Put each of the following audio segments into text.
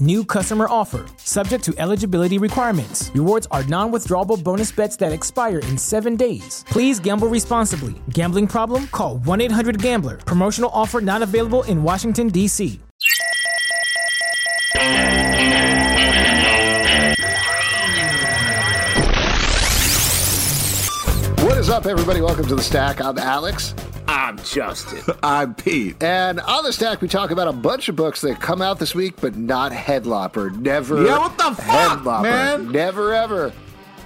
New customer offer, subject to eligibility requirements. Rewards are non withdrawable bonus bets that expire in seven days. Please gamble responsibly. Gambling problem? Call 1 800 Gambler. Promotional offer not available in Washington, D.C. What is up, everybody? Welcome to the Stack. I'm Alex. I'm Justin. I'm Pete. And on the Stack, we talk about a bunch of books that come out this week, but not Headlopper. Never. Yeah, what the fuck, Headlopper. man? Never ever.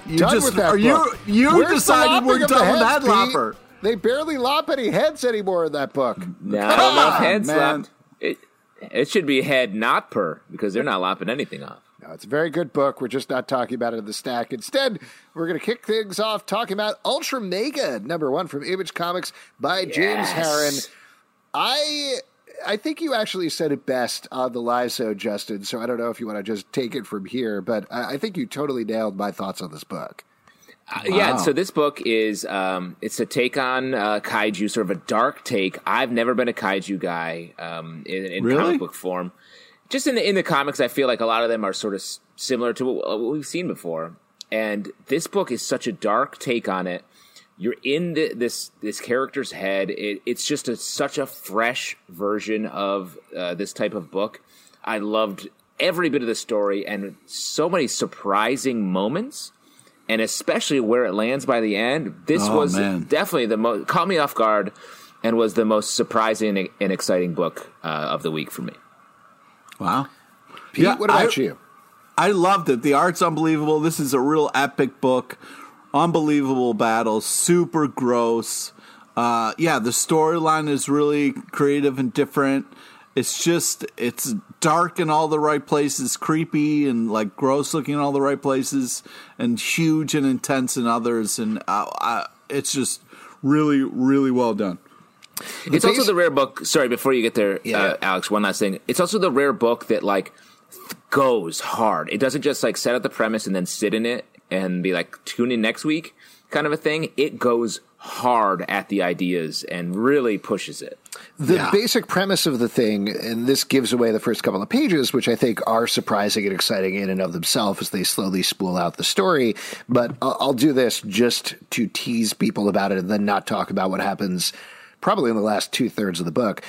You Done just with that are you book. you Where's the decided we're lopping of done with heads, that Pete? They barely lop any heads anymore in that book. Not Come enough on, heads man. left. It, it should be head not per because they're not lopping anything off. It's a very good book. We're just not talking about it in the stack. Instead, we're going to kick things off talking about Ultra Mega, number one from Image Comics by James Yes. Harren. I I think you actually said it best on the live show, Justin. So I don't know if you want to just take it from here, but I, I think you totally nailed my thoughts on this book. Uh, yeah, so this book is um, it's a take on uh, kaiju, sort of a dark take. I've never been a kaiju guy um, in, in Really? comic book form. Just in the in the comics, I feel like a lot of them are sort of s- similar to what, what we've seen before. And this book is such a dark take on it. You're in the, this this character's head. It, it's just a, such a fresh version of uh, this type of book. I loved every bit of the story and so many surprising moments and especially where it lands by the end. This Oh, was man. definitely the most caught me off guard and was the most surprising and exciting book uh, of the week for me. Wow. Pete, Yeah, what about I- you? I loved it. The art's unbelievable. This is a real epic book. Unbelievable battles, super gross. Uh, yeah, the storyline is really creative and different. It's just it's dark in all the right places, creepy and like gross looking in all the right places, and huge and intense in others. And uh, uh, it's just really, really well done. It's also the rare book. Sorry, before you get there, Yeah. uh, Alex. One last thing. It's also the rare book that like goes hard. It doesn't just like set up the premise and then sit in it and be like tune in next week kind of a thing. It goes hard at the ideas and really pushes it. The Yeah. basic premise of the thing, and this gives away the first couple of pages, which I think are surprising and exciting in and of themselves as they slowly spool out the story. But I'll, I'll do this just to tease people about it and then not talk about what happens probably in the last two thirds of the book.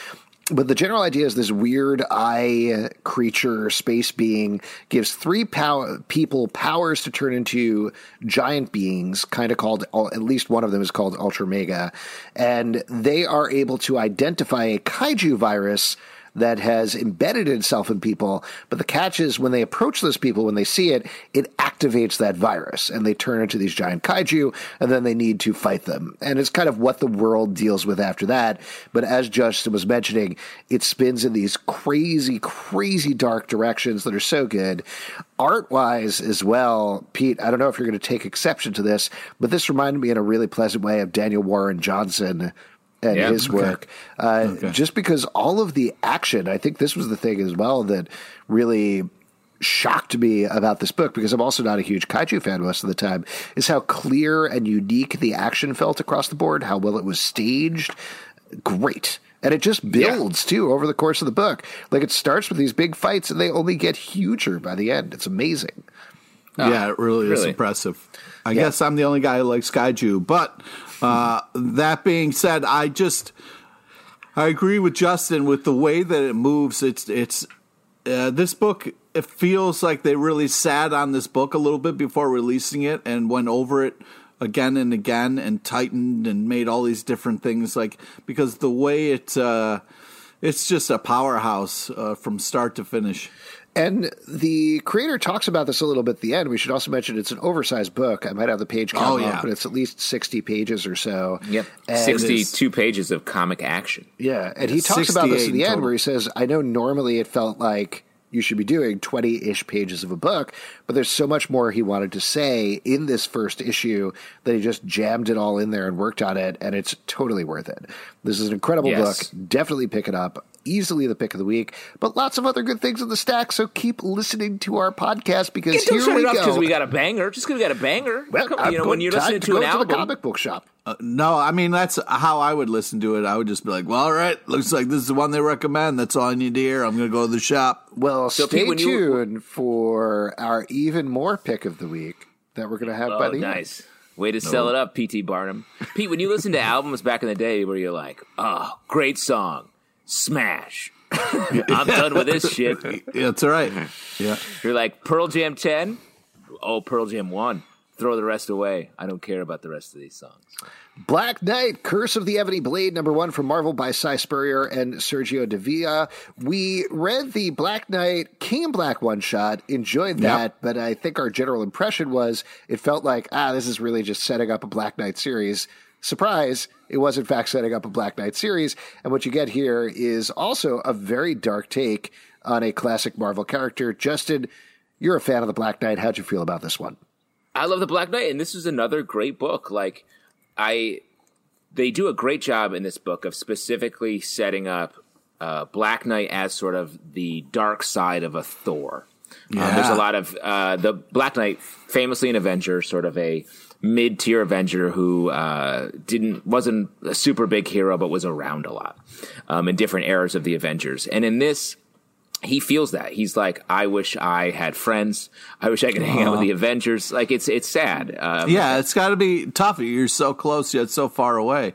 But the general idea is this weird eye creature, space being, gives three pow- people powers to turn into giant beings, kind of called, at least one of them is called Ultra Mega. And they are able to identify a kaiju virus that has embedded itself in people. But the catch is when they approach those people, when they see it, it activates that virus and they turn into these giant kaiju and then they need to fight them. And it's kind of what the world deals with after that. But as Justin was mentioning, it spins in these crazy, crazy dark directions that are so good. Art wise as well, Pete, I don't know if you're going to take exception to this, but this reminded me in a really pleasant way of Daniel Warren Johnson and Yeah, his okay. work. Uh, Just because all of the action, I think this was the thing as well that really shocked me about this book because I'm also not a huge kaiju fan most of the time, is how clear and unique the action felt across the board, how well it was staged. Great. And it just builds yeah. too over the course of the book. Like it starts with these big fights and they only get huger by the end. It's amazing. Oh, yeah, it really, really, is impressive. I yeah. guess I'm the only guy who likes Kaiju. But uh, that being said, I just I agree with Justin with the way that it moves. It's it's uh, this book. It feels like they really sat on this book a little bit before releasing it and went over it again and again and tightened and made all these different things. Like because the way it, uh, it's just a powerhouse uh, from start to finish. And the creator talks about this a little bit at the end. We should also mention it's an oversized book. I might have the page count oh, yeah. but it's at least 60 pages or so. Yep. And 62 pages of comic action. Yeah. And he talks about this at the end where he says, I know normally it felt like you should be doing 20 ish pages of a book, but there's so much more he wanted to say in this first issue that he just jammed it all in there and worked on it, and it's totally worth it. This is an incredible yes. book. Definitely pick it up easily the pick of the week, but lots of other good things in the stack. So keep listening to our podcast because here we go. Because we got a banger. Just because we got a banger. Well, Come, you know, when you're listening to, to an album, to the comic book shop. Uh, no, I mean that's how I would listen to it. I would just be like, "Well, all right, looks like this is the one they recommend. That's all I need to hear. I'm going to go to the shop." Well, so stay Pete, tuned you... for our even more pick of the week that we're going to have oh, by the nice. End. Way to no. sell it up, PT Barnum. Pete, when you listen to albums back in the day, where you're like, "Oh, great song, smash." I'm done with this shit. Yeah, that's all right. Yeah. You're like Pearl Jam 10? Oh, Pearl Jam 1. Throw the rest away. I don't care about the rest of these songs. Black Knight, Curse of the Ebony Blade, number one from Marvel by Si Spurrier and Sergio Dávila. We read the Black Knight King Black one shot, enjoyed that, yep. but I think our general impression was it felt like, ah, this is really just setting up a Black Knight series. Surprise, it was in fact setting up a Black Knight series. And what you get here is also a very dark take on a classic Marvel character. Justin, you're a fan of the Black Knight. How'd you feel about this one? I love the Black Knight, and this is another great book. Like I, they do a great job in this book of specifically setting up uh, Black Knight as sort of the dark side of a Thor. Yeah. Um, there's a lot of uh, the Black Knight, famously an Avenger, sort of a mid tier Avenger who uh, didn't wasn't a super big hero, but was around a lot um, in different eras of the Avengers. And in this, he feels that he's like, I wish I had friends. I wish I could hang out with the Avengers. Like it's it's sad. Um, yeah, it's got to be tough. You're so close yet so far away.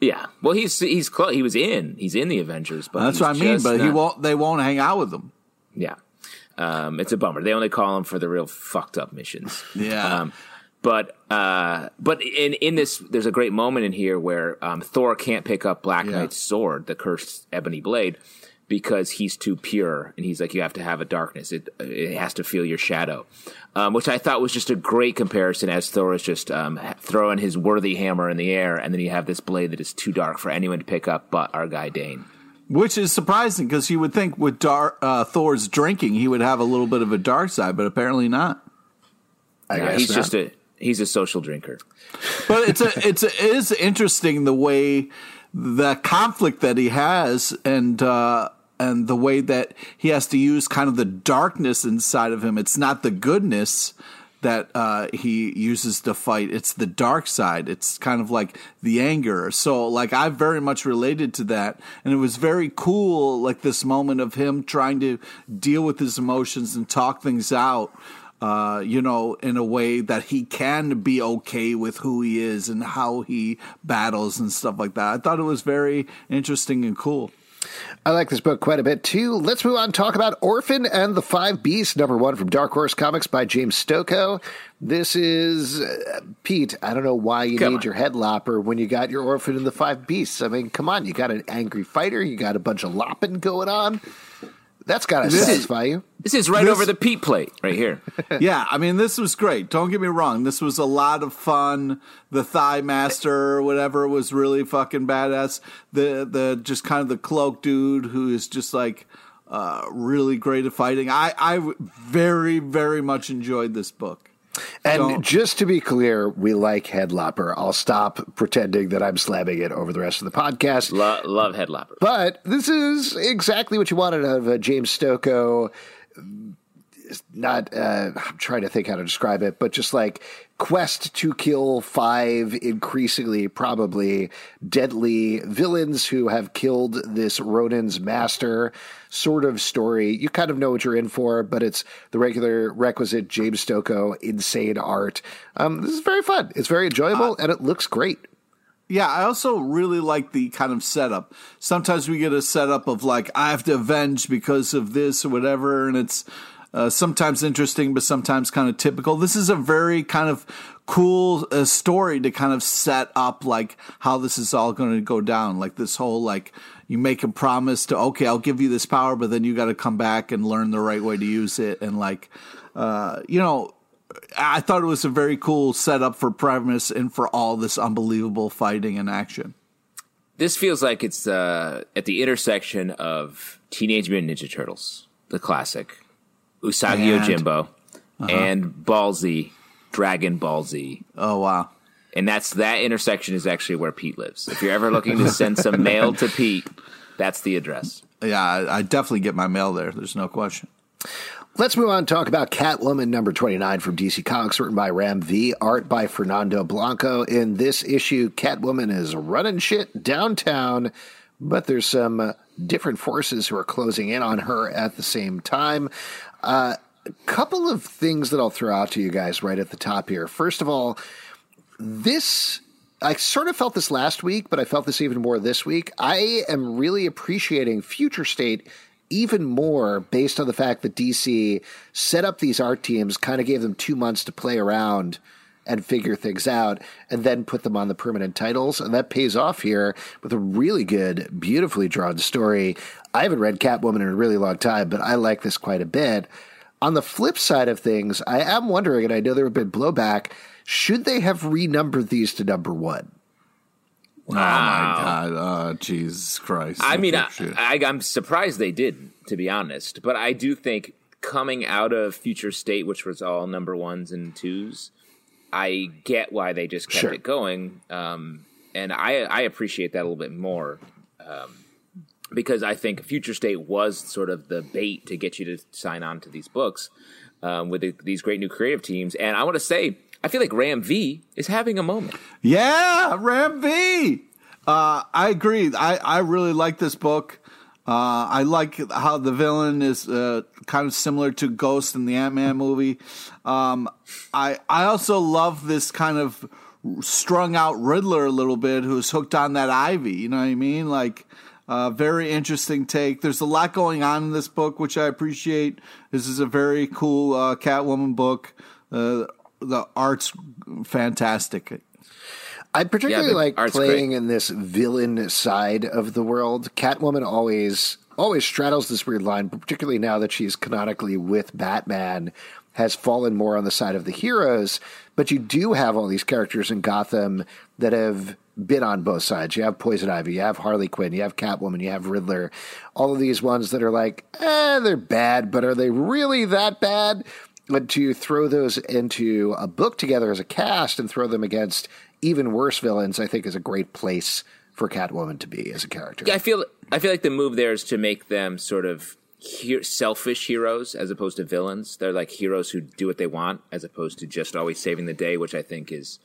Yeah, well, he's he's close. He was in. He's in the Avengers, but that's what I mean. But not, he won't. They won't hang out with them. Yeah, um, it's a bummer. They only call him for the real fucked up missions. Yeah. Um, but uh, but in in this, there's a great moment in here where um, Thor can't pick up Black yeah. Knight's sword, the cursed ebony blade, because he's too pure, and he's like, you have to have a darkness. It it has to feel your shadow, um, which I thought was just a great comparison. As Thor is just um, throwing his worthy hammer in the air, and then you have this blade that is too dark for anyone to pick up, but our guy Dane. Which is surprising because you would think with Dar- uh, Thor's drinking, he would have a little bit of a dark side, but apparently not. I guess he's not. just a he's a social drinker. But it's a it's a, it is interesting the way the conflict that he has and uh, and the way that he has to use kind of the darkness inside of him. It's not the goodness that uh, he uses to fight. It's the dark side. It's kind of like the anger. So like I very much related to that, and it was very cool. Like this moment of him trying to deal with his emotions and talk things out uh, you know, in a way that he can be okay with who he is and how he battles and stuff like that. I thought it was very interesting and cool. I like this book quite a bit too. Let's move on and talk about Orphan and the Five Beasts, number one from Dark Horse Comics by James Stokoe. This is uh, Pete. I don't know why you come need on. your head lopper when you got your Orphan and the Five Beasts. I mean, come on, you got an angry fighter, you got a bunch of lopping going on. That's got to satisfy is, you. This is right this, over the Pete plate right here. yeah, I mean, this was great. Don't get me wrong. This was a lot of fun. The Thigh Master or whatever was really fucking badass. The the just kind of the cloak dude who is just like uh, really great at fighting. I I very very much enjoyed this book. And Don't. just to be clear, we like Headlopper. I'll stop pretending that I'm slamming it over the rest of the podcast. Lo- love Headlopper. But this is exactly what you wanted out of uh, James Stokoe not uh, I'm trying to think how to describe it, but just like quest to kill five increasingly probably deadly villains who have killed this Ronin's master sort of story. You kind of know what you're in for, but it's the regular requisite James Stokoe insane art. Um, this is very fun. It's very enjoyable, uh, and it looks great. Yeah, I also really like the kind of setup. Sometimes we get a setup of like I have to avenge because of this or whatever, and it's uh, sometimes interesting, but sometimes kind of typical. This is a very kind of cool uh, story to kind of set up like how this is all going to go down. Like this whole like you make a promise to okay, I'll give you this power, but then you got to come back and learn the right way to use it, and like uh, you know I thought it was a very cool setup for Primus and for all this unbelievable fighting and action. This feels like it's uh, at the intersection of Teenage Mutant Ninja Turtles, the classic, Usagi and, Yojimbo, uh-huh. and Ballsy, Dragon Ball Z. Oh wow! And that's that intersection is actually where Pete lives. If you're ever looking to send some mail to Pete, that's the address. Yeah, I, I definitely get my mail there. There's no question. Let's move on and talk about Catwoman number 29 from DC Comics, written by Ram V, art by Fernando Blanco. In this issue, Catwoman is running shit downtown, but there's some uh, different forces who are closing in on her at the same time. Uh, a couple of things that I'll throw out to you guys right at the top here. First of all, this I sort of felt this last week, but I felt this even more this week. I am really appreciating Future State even more based on the fact that DC set up these art teams, kind of gave them two months to play around and figure things out, and then put them on the permanent titles. And that pays off here with a really good, beautifully drawn story. I haven't read Catwoman in a really long time, but I like this quite a bit. On the flip side of things, I am wondering, and I know there have been blowback, should they have renumbered these to number one? Wow. Oh my god! Oh Jesus Christ! I mean, I, I, I'm surprised they didn't, to be honest. But I do think coming out of Future State, which was all number ones and twos, I get why they just kept sure. it going, um, and I I appreciate that a little bit more. Um, because I think Future State was sort of the bait to get you to sign on to these books um, with the, these great new creative teams. And I want to say, I feel like Ram V is having a moment. Yeah, Ram V. Uh, I agree. I, I really like this book. Uh, I like how the villain is uh, kind of similar to Ghost in the Ant Man movie. Um, I I also love this kind of strung out Riddler a little bit, who's hooked on that Ivy. You know what I mean? Like, uh, very interesting take. There's a lot going on in this book, which I appreciate. This is a very cool uh, Catwoman book. Uh, the art's fantastic. I particularly yeah, like playing great. in this villain side of the world. Catwoman always always straddles this weird line, particularly now that she's canonically with Batman, has fallen more on the side of the heroes. But you do have all these characters in Gotham that have been on both sides. You have Poison Ivy, you have Harley Quinn, you have Catwoman, you have Riddler. All of these ones that are like, eh, they're bad, but are they really that bad? But to throw those into a book together as a cast and throw them against even worse villains, I think is a great place for Catwoman to be as a character. Yeah, I feel I feel like the move there is to make them sort of he- selfish heroes as opposed to villains. They're like heroes who do what they want as opposed to just always saving the day, which I think is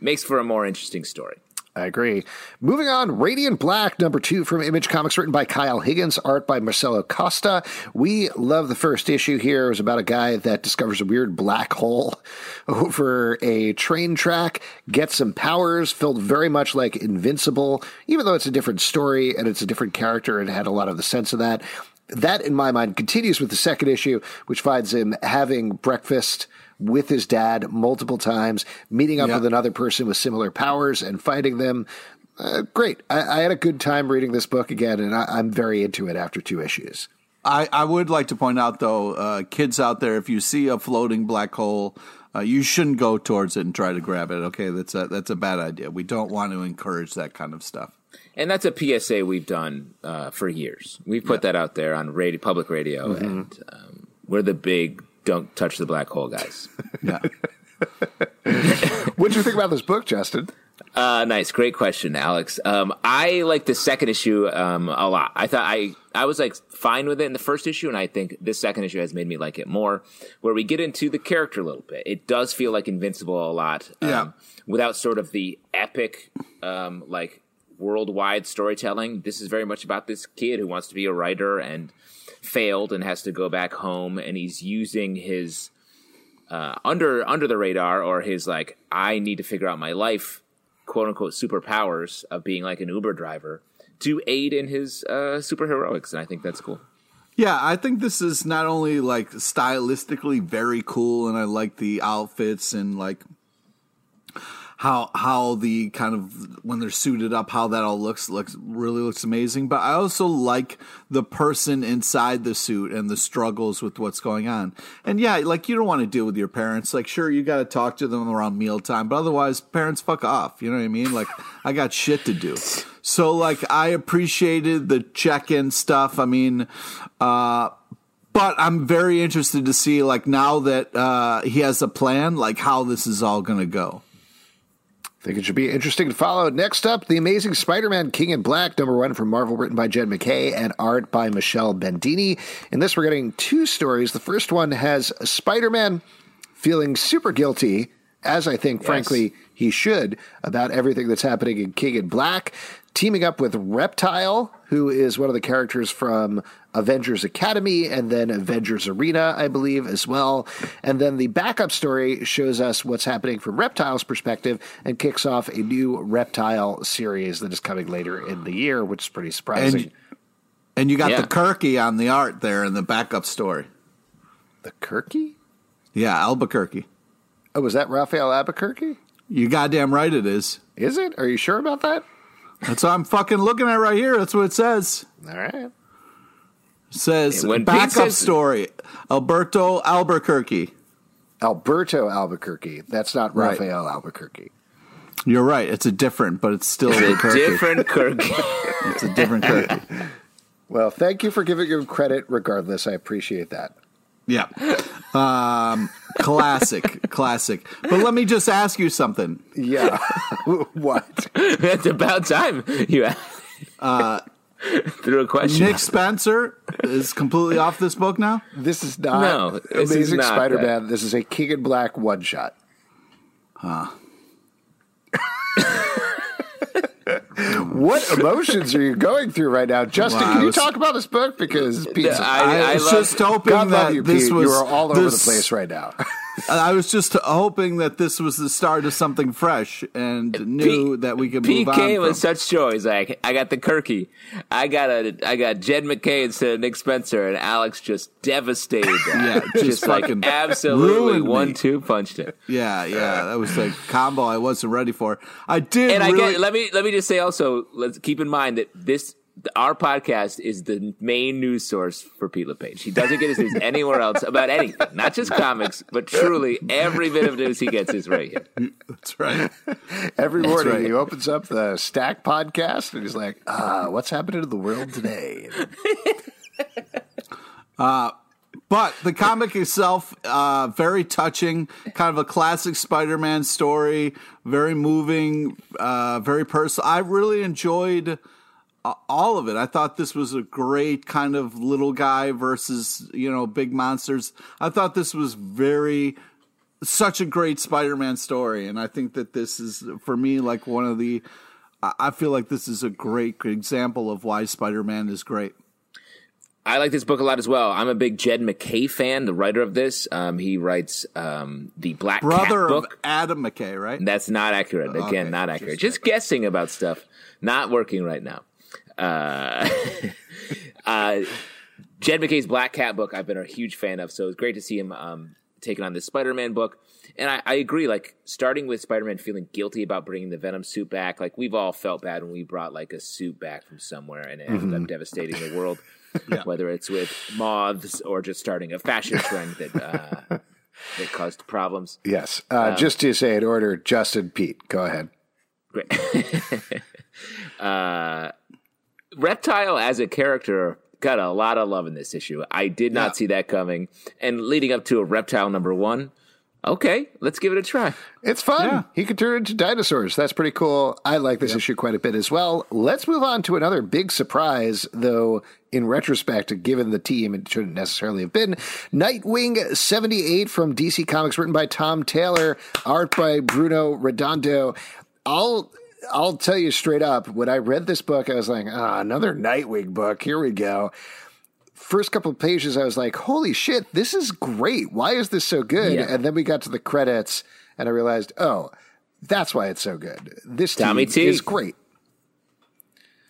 makes for a more interesting story. I agree. Moving on, Radiant Black, number two from Image Comics, written by Kyle Higgins, art by Marcelo Costa. We love the first issue here. It was about a guy that discovers a weird black hole over a train track, gets some powers, felt very much like Invincible, even though it's a different story and it's a different character and had a lot of the sense of that. That, in my mind, continues with the second issue, which finds him having breakfast with his dad multiple times, meeting up yep. with another person with similar powers and fighting them. Uh, great. I, I, had a good time reading this book again, and I, am very into it after two issues. I, I would like to point out, though, uh, kids out there, if you see a floating black hole, uh, you shouldn't go towards it and try to grab it. Okay, that's a, that's a bad idea. We don't want to encourage that kind of stuff. And that's a PSA we've done uh, for years. We've put that out there on radio, public radio, mm-hmm. and um, we're the big don't touch the black hole, guys. yeah. What'd you think about this book, Justin? Uh, nice, great question, Alex. Um, I like the second issue um, a lot. I thought I I was like fine with it in the first issue, and I think this second issue has made me like it more. Where we get into the character a little bit, it does feel like Invincible a lot. Um, Yeah. Without sort of the epic, um, like worldwide storytelling, this is very much about this kid who wants to be a writer and failed and has to go back home, and he's using his uh, under under the radar or his like I need to figure out my life quote unquote superpowers of being like an Uber driver to aid in his uh, superheroics, and I think that's cool. Yeah, I think this is not only like stylistically very cool, and I like the outfits and like how how the kind of when they're suited up, how that all looks looks really looks amazing. But I also like the person inside the suit and the struggles with what's going on. And yeah, like you don't want to deal with your parents. Like, sure, you got to talk to them around mealtime, but otherwise, parents fuck off. You know what I mean? Like, I got shit to do. So like, I appreciated the check in stuff. I mean, uh but I'm very interested to see like now that uh, he has a plan, like how this is all to go. I think it should be interesting to follow. Next up, The Amazing Spider Man King in Black, number one from Marvel, written by Jed MacKay and art by Michele Bandini. In this, we're getting two stories. The first one has Spider Man feeling super guilty, as I think, frankly, he should, about everything that's happening in King in Black, teaming up with Reptile, who is one of the characters from Avengers Academy and then Avengers Arena, I believe, as well. And then the backup story shows us what's happening from Reptile's perspective and kicks off a new Reptile series that is coming later in the year, which is pretty surprising. And and you got Yeah. the Kirky on the art there in the backup story. the Kirky? Yeah, Albuquerque. Oh, was that Rafael Albuquerque? You goddamn right it is. Is it? Are you sure about that? That's what I'm fucking looking at right here. That's what it says. All right. It says When backup says- story. Alberto Albuquerque. Alberto Albuquerque. That's not Right. Rafael Albuquerque. You're right. It's a different, but it's still A Albuquerque. different Kirk. It's a different Kirky. Well, thank you for giving him credit regardless. I appreciate that. Yeah. Um, classic, classic. But let me just ask you something. Yeah. what? it's about time you uh, threw a question. Nick Spencer is completely off this book now. This is not No, this is Amazing not Spider that. Man. This is a King in Black one shot. Huh. what emotions are you going through right now, Justin? Wow, can you was- talk about this book? Because Pete, I- I, was love- just hoping God that love you, this Pete. was you are all over the place right now. I was just hoping that this was the start of something fresh and new that we could move Pete on came from. with such joy. Like, I got the Kirky. I got a, I got Jed MacKay instead of Nick Spencer, and Alex just devastated that. Yeah, just like fucking absolutely one two punched it. yeah, yeah, that was a combo I wasn't ready for. I did And I get. Let me let me just say also. Let's keep in mind that this. Our podcast is the main news source for Pete LePage. He doesn't get his news anywhere else about anything, not just comics, but truly every bit of news he gets is right here. That's right. Every morning right. he opens up the Stack podcast and he's like, ah, what's happening to the world today? But the comic itself, uh, very touching, kind of a classic Spider-Man story, very moving, uh, very personal. I really enjoyed uh, all of it. I thought this was a great kind of little guy versus you know big monsters. I thought this was very such a great Spider-Man story, and I think that this is for me like one of the. I feel like this is a great example of why Spider-Man is great. I like this book a lot as well. I'm a big Jed MacKay fan, the writer of this. Um, he writes um, the Black Brother Cat of book. Adam McKay, right? That's not accurate. Again, Okay, not accurate. just Just, guessing about stuff. Not working right now. Uh, uh, Jed MacKay's Black Cat book, I've been a huge fan of. So it's great to see him um, taking on this Spider Man book. And I, I agree, like, starting with Spider Man feeling guilty about bringing the Venom suit back. Like, we've all felt bad when we brought, like, a suit back from somewhere and it ended up devastating the world. Whether it's with moths or just starting a fashion trend that uh, that caused problems. yes. Uh, just to say in order, Justin, Pete, go ahead. Great. uh, Reptile as a character got a lot of love in this issue. I did not Yeah. see that coming. And leading up to a Reptile number one, Okay, let's give it a try. It's fun. Yeah. He can turn into dinosaurs. That's pretty cool. I like this issue quite a bit as well. Let's move on to another big surprise, though, in retrospect, given the team, it shouldn't necessarily have been. Nightwing 78 from DC Comics, written by Tom Taylor, art by Bruno Redondo. I'll. I'll tell you straight up, when I read this book, I was like, ah, another Nightwing book. Here we go first couple of pages, I was like, holy shit, this is great. Why is this so good? Yeah. And then we got to the credits and I realized, oh, that's why it's so good. This Tommy team T. is great.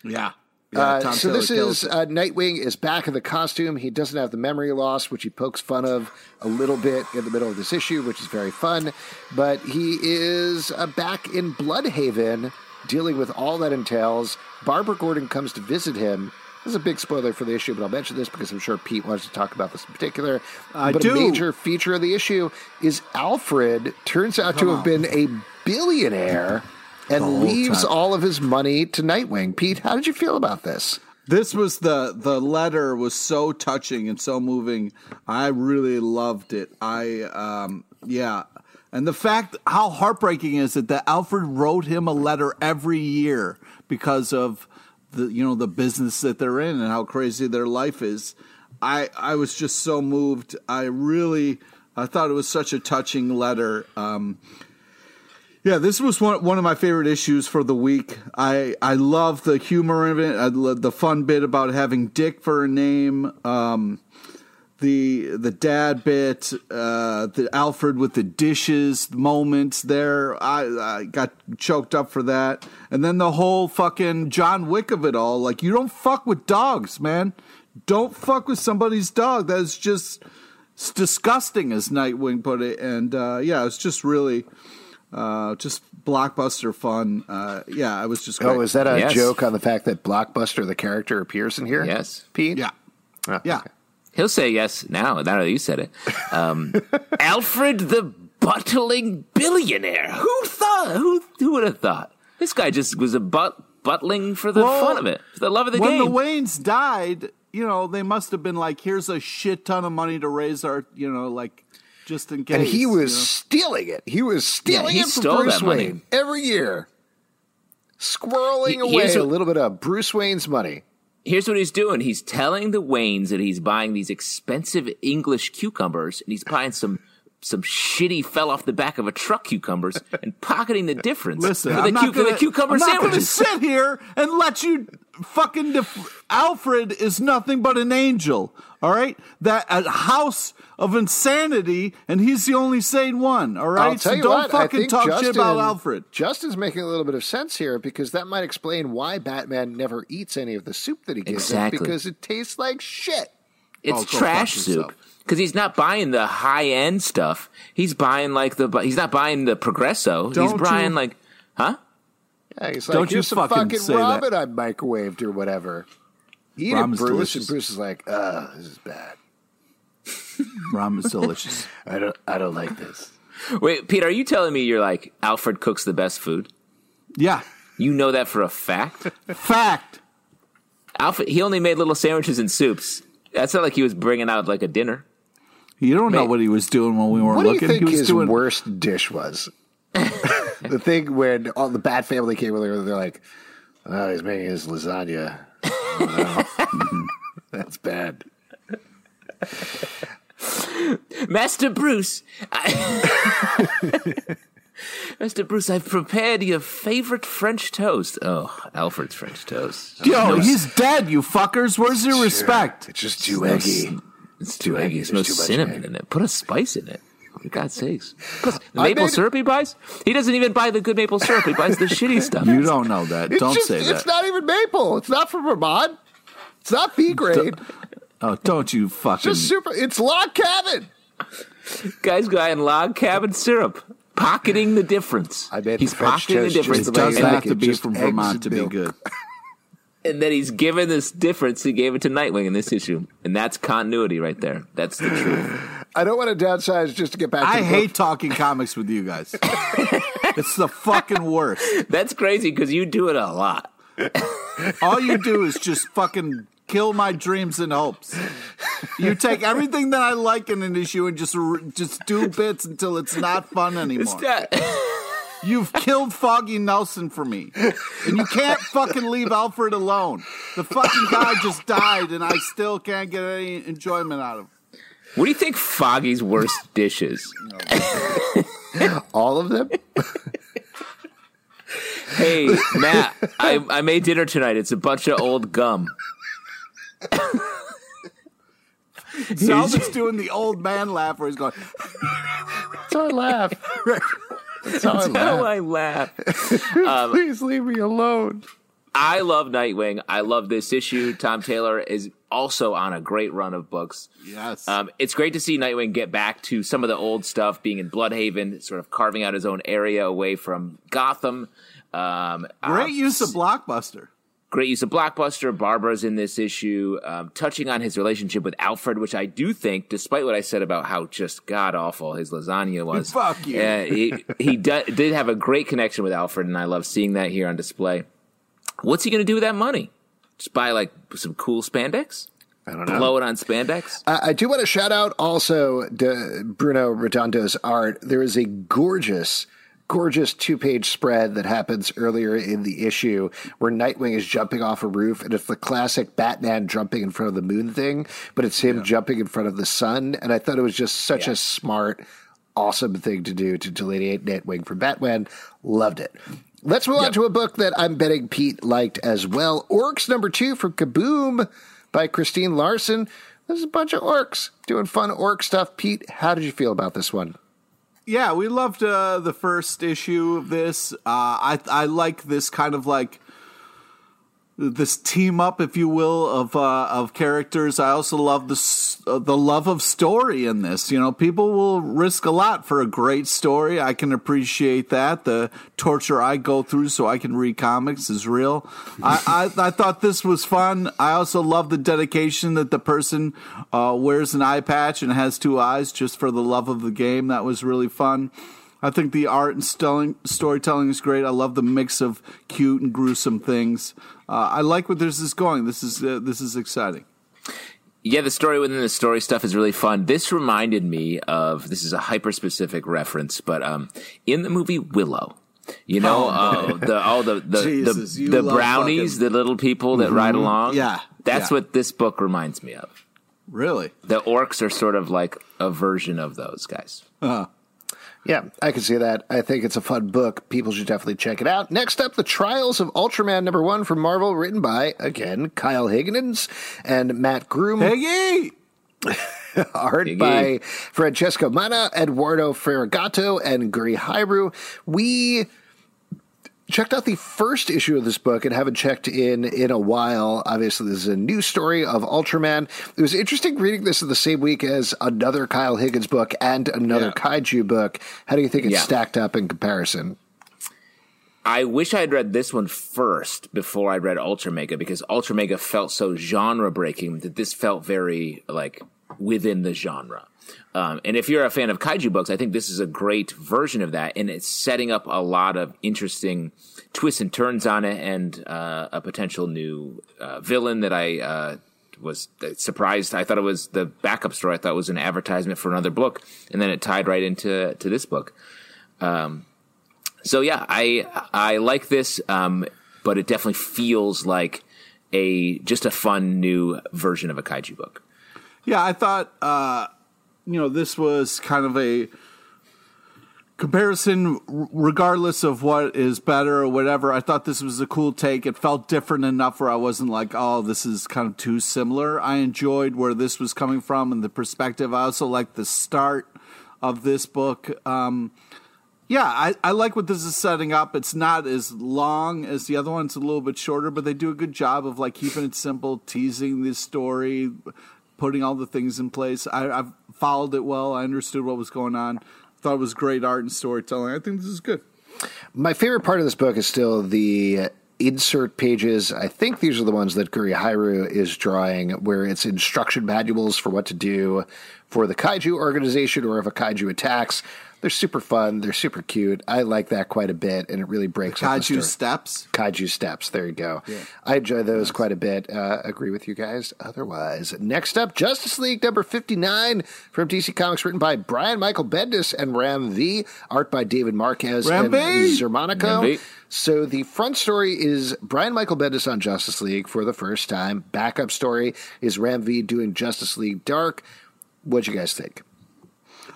Yeah. Yeah, Uh, so this kills is uh, Nightwing is back in the costume. He doesn't have the memory loss, which he pokes fun of a little bit in the middle of this issue, which is very fun. But he is uh, back in Blüdhaven, dealing with all that entails. Barbara Gordon comes to visit him. This is a big spoiler for the issue, but I'll mention this because I'm sure Pete wants to talk about this in particular. I but do. a major feature of the issue is Alfred turns out to have been a billionaire and leaves time. all of his money to Nightwing. Pete, how did you feel about this? This was the the letter was so touching and so moving. I really loved it. I um yeah. And the fact how heartbreaking is it that Alfred wrote him a letter every year because of the you know the business that they're in and how crazy their life is. I I was just so moved. I really I thought it was such a touching letter. Um yeah, this was one one of my favorite issues for the week. I I love the humor of it. I love the fun bit about having Dick for a name. Um, the the dad bit, uh, the Alfred with the dishes moments there. I, I got choked up for that, and then the whole fucking John Wick of it all. Like you don't fuck with dogs, man. Don't fuck with somebody's dog. That is just disgusting, as Nightwing put it. And uh, yeah, it's just really uh, just blockbuster fun. Uh, yeah, I was just. Great. Oh, is that a Yes. joke on the fact that Blockbuster, the character, appears in here? Yes. Pete? Yeah, Oh, yeah. okay. He'll say yes now. Now that you said it, um, Alfred the buttling billionaire. Who thought? Who who would have thought? This guy just was a butt buttling for the Well, fun of it, for the love of the when game. the Waynes died, you know, they must have been like, "Here's a shit ton of money to raise our, you know, like just in case." And he you was know. stealing it. He was stealing he it from Bruce that money. Wayne every year. Squirreling He- away here's a little bit of Bruce Wayne's money. Here's what he's doing. He's telling the Waynes that he's buying these expensive English cucumbers, and he's buying some some shitty fell off the back of a truck cucumbers and pocketing the difference Listen, for the, I'm cu- for gonna, the cucumber I'm not gonna sandwiches. sit here and let you fucking. Def- Alfred is nothing but an angel. All right, that a house of insanity, and he's the only sane one. All right, I'll tell so you don't what, fucking talk Justin, shit about Alfred. Justin's making a little bit of sense here because that might explain why Batman never eats any of the soup that he gives Exactly. him because it tastes like shit. It's Oh, trash soup because he's not buying the high end stuff. He's buying like the he's not buying the Progresso. he's Don't buying you- like, huh? Yeah, he's Don't like, you here's some fucking fucking say that. I microwaved or whatever. Eat Ramen's it, Bruce. delicious. And Bruce is like, uh, this is bad. Ramen is delicious. I don't, I don't like this. Wait, Pete, are you telling me you're like Alfred cooks the best food? Yeah, You know that for a fact. fact. Alfred, he only made little sandwiches and soups. That's not like he was bringing out like a dinner. You don't know what he was doing when we weren't What do you looking. think he was his doing worst dish was? the thing when all the bad family came over, they're like, "Oh, he's making his lasagna." Oh, That's bad. Master Bruce, I- Master Bruce, I've prepared your favorite French toast. Oh, Alfred's French toast. Yo, No- he's dead, you fuckers. Where's your respect? It's just too eggy. It's too eggy. There's no There's too much cinnamon egg. in it. Put a spice in it. For God's sakes. Plus, the maple made- syrup he buys, he doesn't even buy the good maple syrup. He buys the shitty stuff. You don't know that. It's don't just, say that. It's not even maple. It's not from Vermont. It's not B grade. oh, don't you fucking. Just super. It's log cabin. Guy's buying log cabin syrup, pocketing the difference. I bet He's the pocketing the difference. just it the way doesn't have to be from Vermont and to be good. and then he's given this difference. He gave it to Nightwing in this issue, and that's continuity right there. That's the truth. I don't want to downsize just to get back. to I the hate book. talking comics with you guys. it's the fucking worst. That's crazy because you do it a lot. All you do is just fucking kill my dreams and hopes. You take everything that I like in an issue and just just do bits until it's not fun anymore. You've killed Foggy Nelson for me. And you can't fucking leave Alfred alone. The fucking guy just died and I still can't get any enjoyment out of him. What do you think Foggy's worst dish is? All of them? hey, Matt, I, I made dinner tonight. It's a bunch of old gum. Salva's doing the old man laugh where he's going, That's how I laugh. That's how I That's how laugh. I laugh. Please leave me alone. I love Nightwing. I love this issue. Tom Taylor is also on a great run of books. Yes. Um, it's great to see Nightwing get back to some of the old stuff, being in Blüdhaven, sort of carving out his own area away from Gotham. Um, Great uh, use of Blockbuster. great use of Blockbuster. Barbara's in this issue, um, touching on his relationship with Alfred, which I do think, despite what I said about how just god awful his lasagna was, Fuck you. uh, he he did have a great connection with Alfred, and I love seeing that here on display. What's he going to do with that money? Just buy like some cool spandex? I don't know. Blow it on spandex? I I do want to shout out also to Bruno Redondo's art. There is a gorgeous, gorgeous two page spread that happens earlier in the issue where Nightwing is jumping off a roof, and it's the classic Batman jumping in front of the moon thing, but it's him jumping in front of the sun. And I thought it was just such Yeah. a smart, awesome thing to do to delineate Nightwing from Batman. Loved it. Let's move on to a book that I'm betting Pete liked as well. Orcs number two from Kaboom by Christine Larsen. There's a bunch of orcs doing fun orc stuff. Pete, how did you feel about this one? Yeah, we loved uh, the first issue of this. Uh, I I like this kind of like this team up, if you will, of uh, of characters. I also love the uh, the love of story in this. You know, people will risk a lot for a great story. I can appreciate that. The torture I go through so I can read comics is real. I, I I thought this was fun. I also love the dedication that the person uh, wears an eye patch and has two eyes just for the love of the game. That was really fun. I think the art and stelling, storytelling is great. I love the mix of cute and gruesome things. Uh, I like where this is going. This is uh, this is exciting. Yeah, the story within the story stuff is really fun. This reminded me of this is a hyper specific reference, but um, in the movie Willow. You know, uh, the all the the Jesus, the, the brownies, fucking- the little people that ride along. Yeah, that's yeah. what this book reminds me of. Really? The orcs are sort of like a version of those guys. Yeah, I can see that. I think it's a fun book. People should definitely check it out. Next up, The Trials of Ultraman number one from Marvel, written by, again, Kyle Higgins and Mat Groom. Peggy. art Iggy. by Francesco Manna, Eduardo Ferigato, and Gurihiru. We checked out the first issue of this book and haven't checked in in a while. Obviously, this is a new story of Ultraman. It was interesting reading this in the same week as another Kyle Higgins book and another Yeah. kaiju book. How do you think it Yeah. stacked up in comparison? I wish I had read this one first before I read Ultra Mega because Ultra Mega felt so genre breaking that this felt very like within the genre. Um, and if you're a fan of kaiju books, I think this is a great version of that, and it's setting up a lot of interesting twists and turns on it, and uh, a potential new uh, villain that I uh, was surprised. I thought it was the backup story. I thought it was an advertisement for another book, and then it tied right into to this book. So yeah, I I like this, um, but it definitely feels like a just a fun new version of a kaiju book. Yeah, I thought uh, you know this was kind of a comparison, regardless of what is better or whatever. I thought this was a cool take. It felt different enough where I wasn't like, oh, this is kind of too similar. I enjoyed where this was coming from and the perspective. I also like the start of this book. Um, yeah, I, I like what this is setting up. It's not as long as the other one. It's a little bit shorter, but they do a good job of like keeping it simple, teasing the story, putting all the things in place. I, I've followed it well. I understood what was going on. Thought it was great art and storytelling. I think this is good. My favorite part of this book is still the insert pages. I think these are the ones that Gurihiru is drawing, where it's instruction manuals for what to do for the kaiju organization or if a kaiju attacks. They're super fun. They're super cute. I like that quite a bit, and it really breaks up the Kaiju story. steps. Kaiju steps. There you go. I enjoy those quite a bit. Uh, agree with you guys. Otherwise, next up, Justice League number fifty nine from DC Comics, written by Brian Michael Bendis and Ram V, art by David Marquez Ram and V! Xermanico. Ram V. So the front story is Brian Michael Bendis on Justice League for the first time. Backup story is Ram V doing Justice League Dark. What'd you guys think?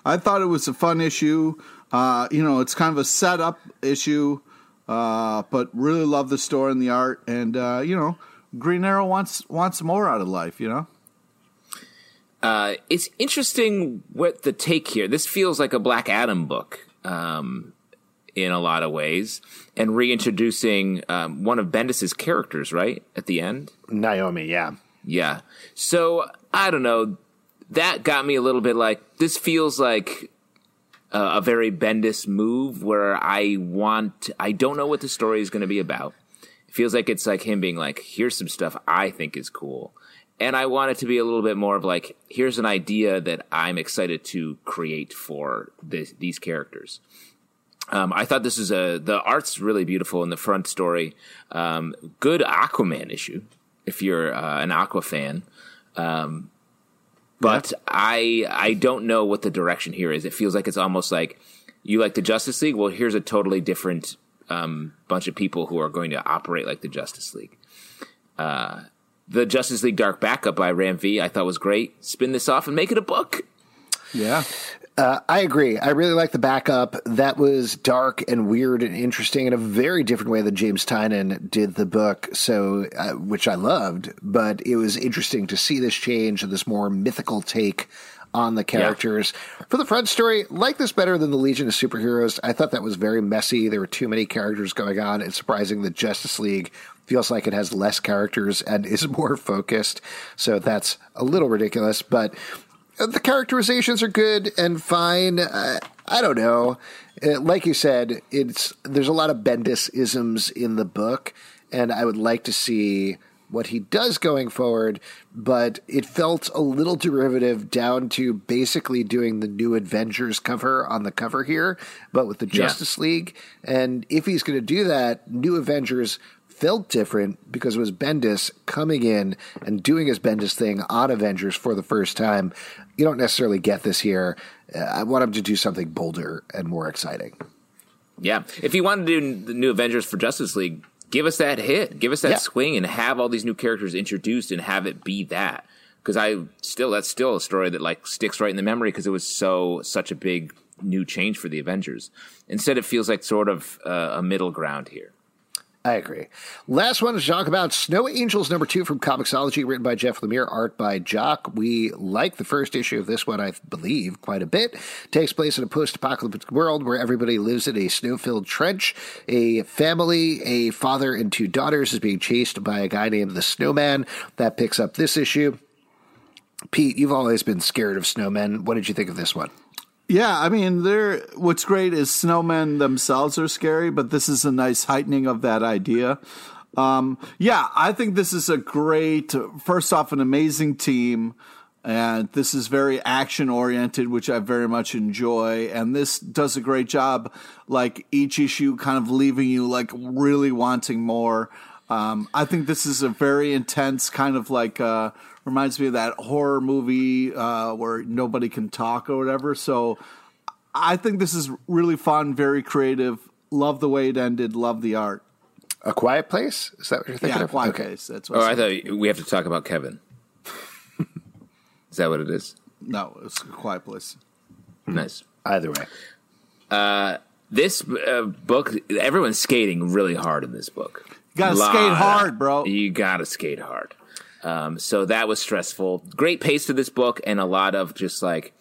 I thought it was a fun issue. Uh, you know, it's kind of a setup issue, uh, but really love the story and the art. And uh, you know, Green Arrow wants wants more out of life. You know, Uh, it's interesting what the take here. This feels like a Black Adam book um, in a lot of ways, and reintroducing um, one of Bendis's characters right at the end. Naomi, yeah. Yeah. So I don't know. That got me a little bit like this feels like a, very Bendis move where I want. I don't know what the story is going to be about. It feels like it's like him being like, "Here's some stuff I think is cool," and I want it to be a little bit more of like, "Here's an idea that I'm excited to create for this, these characters." Um, I thought this is a the art's really beautiful in the front story. Um, good Aquaman issue if you're uh, an Aqua fan. Um, but I I don't know what the direction here is. It feels like it's almost like you like the Justice League. Well, here's a totally different um, bunch of people who are going to operate like the Justice League. Uh, the Justice League Dark Backup by Ram V I thought was great. Spin this off and make it a book. yeah. Uh, I agree. I really like the backup. That was dark and weird and interesting in a very different way than James Tynion did the book. So, uh, which I loved, but it was interesting to see this change and this more mythical take on the characters. For the front story, like this better than the Legion of Superheroes. I thought that was very messy. There were too many characters going on. It's surprising that Justice League feels like it has less characters and is more focused. So that's a little ridiculous, but the characterizations are good and fine. Uh, I don't know. Uh, like you said, it's there's a lot of Bendis isms in the book, and I would like to see what he does going forward. But it felt a little derivative down to basically doing the new Avengers cover on the cover here, but with the Justice League. And if he's going to do that, New Avengers felt different because it was Bendis coming in and doing his Bendis thing on Avengers for the first time. You don't necessarily get this here. Uh, I want him to do something bolder and more exciting. Yeah, if you want to do the new Avengers for Justice League, give us that hit, give us that Yeah. swing, and have all these new characters introduced, and have it be that. Because I still, that's still a story that like sticks right in the memory because it was so such a big new change for the Avengers. Instead, it feels like sort of uh, a middle ground here. I agree. Last one to talk about Snow Angels number two from Comixology, written by Jeff Lemire, art by Jock. We like the first issue of this one, I believe, quite a bit. Takes place in a post-apocalyptic world where everybody lives in a snow-filled trench. A family, a father and two daughters, is being chased by a guy named the Snowman. That picks up this issue. Pete, you've always been scared of snowmen. What did you think of this one? Yeah, I mean, they're what's great is snowmen themselves are scary, but this is a nice heightening of that idea. Um, yeah, I think this is a great. First off, an amazing team, and this is very action oriented, which I very much enjoy. And this does a great job, like each issue, kind of leaving you like really wanting more. Um, I think this is a very intense kind of like uh, reminds me of that horror movie uh, where nobody can talk or whatever. So I think this is really fun, very creative. Love the way it ended. Love the art. A Quiet Place? Is that what you're thinking Yeah, of? Quiet Okay. Place. That's what Oh, I I said. thought we have to talk about Kevin. is that what it is? No, it's a Quiet Place. Nice. Either way. This uh, book, everyone's skating really hard in this book. You gotta Lot skate hard, bro. You gotta skate hard. Um, so that was stressful. Great pace to this book, and a lot of just like,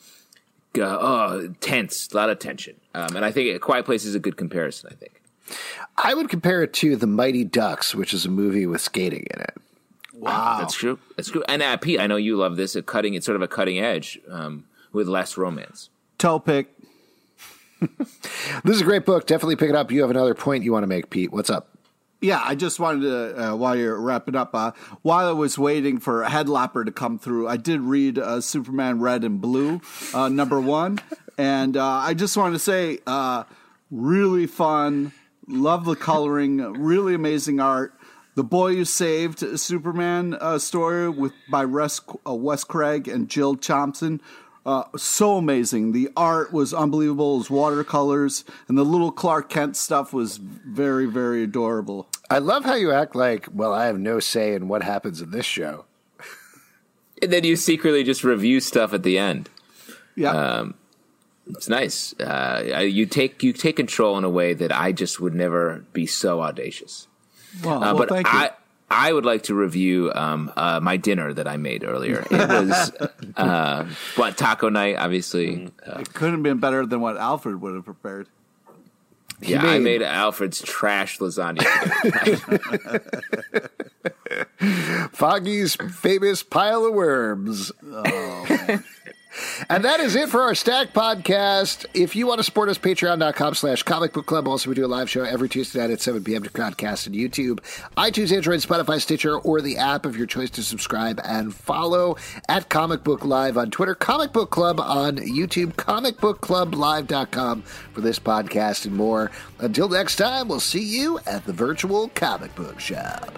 uh, oh, tense, a lot of tension. Um, and I think A Quiet Place is a good comparison. I think. I would compare it to The Mighty Ducks, which is a movie with skating in it. Wow. That's true. That's true. And uh, Pete, I know you love this. A cutting, it's sort of a cutting edge um, with less romance. Toe pick. This is a great book. Definitely pick it up. You have another point you want to make, Pete. What's up? Yeah, I just wanted to, uh, while you're wrapping up, uh, while I was waiting for Head Lopper to come through, I did read uh, Superman Red and Blue, uh, number one. And uh, I just want to say, uh, really fun. Love the coloring. really amazing art. The Boy Who Saved Superman story with by uh, Wes Craig and Jill Thompson. Uh, so amazing. The art was unbelievable. It was watercolors, and the little Clark Kent stuff was very, very adorable. I love how you act like, well, I have no say in what happens in this show. And then you secretly just review stuff at the end. Yeah. Um, it's nice. Uh, you take you take control in a way that I just would never be so audacious. well, Uh, well, but thank you. I I would like to review um, uh, my dinner that I made earlier. It was uh, what taco night, obviously. Uh, it couldn't have been better than what Alfred would have prepared. Yeah, I made- made Alfred's trash lasagna. Foggy's famous pile of worms. Oh, And that is it for our Stack Podcast. If you want to support us, patreon.com slash comic book club. Also, we do a live show every Tuesday night at 7 p.m. to podcast and YouTube, iTunes, Android, Spotify, Stitcher, or the app of your choice to subscribe and follow at Comic Book Live on Twitter, Comic Book Club on YouTube, comicbookclublive.com for this podcast and more. Until next time, we'll see you at the virtual comic book shop.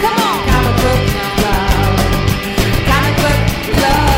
Come on! Comic book Love.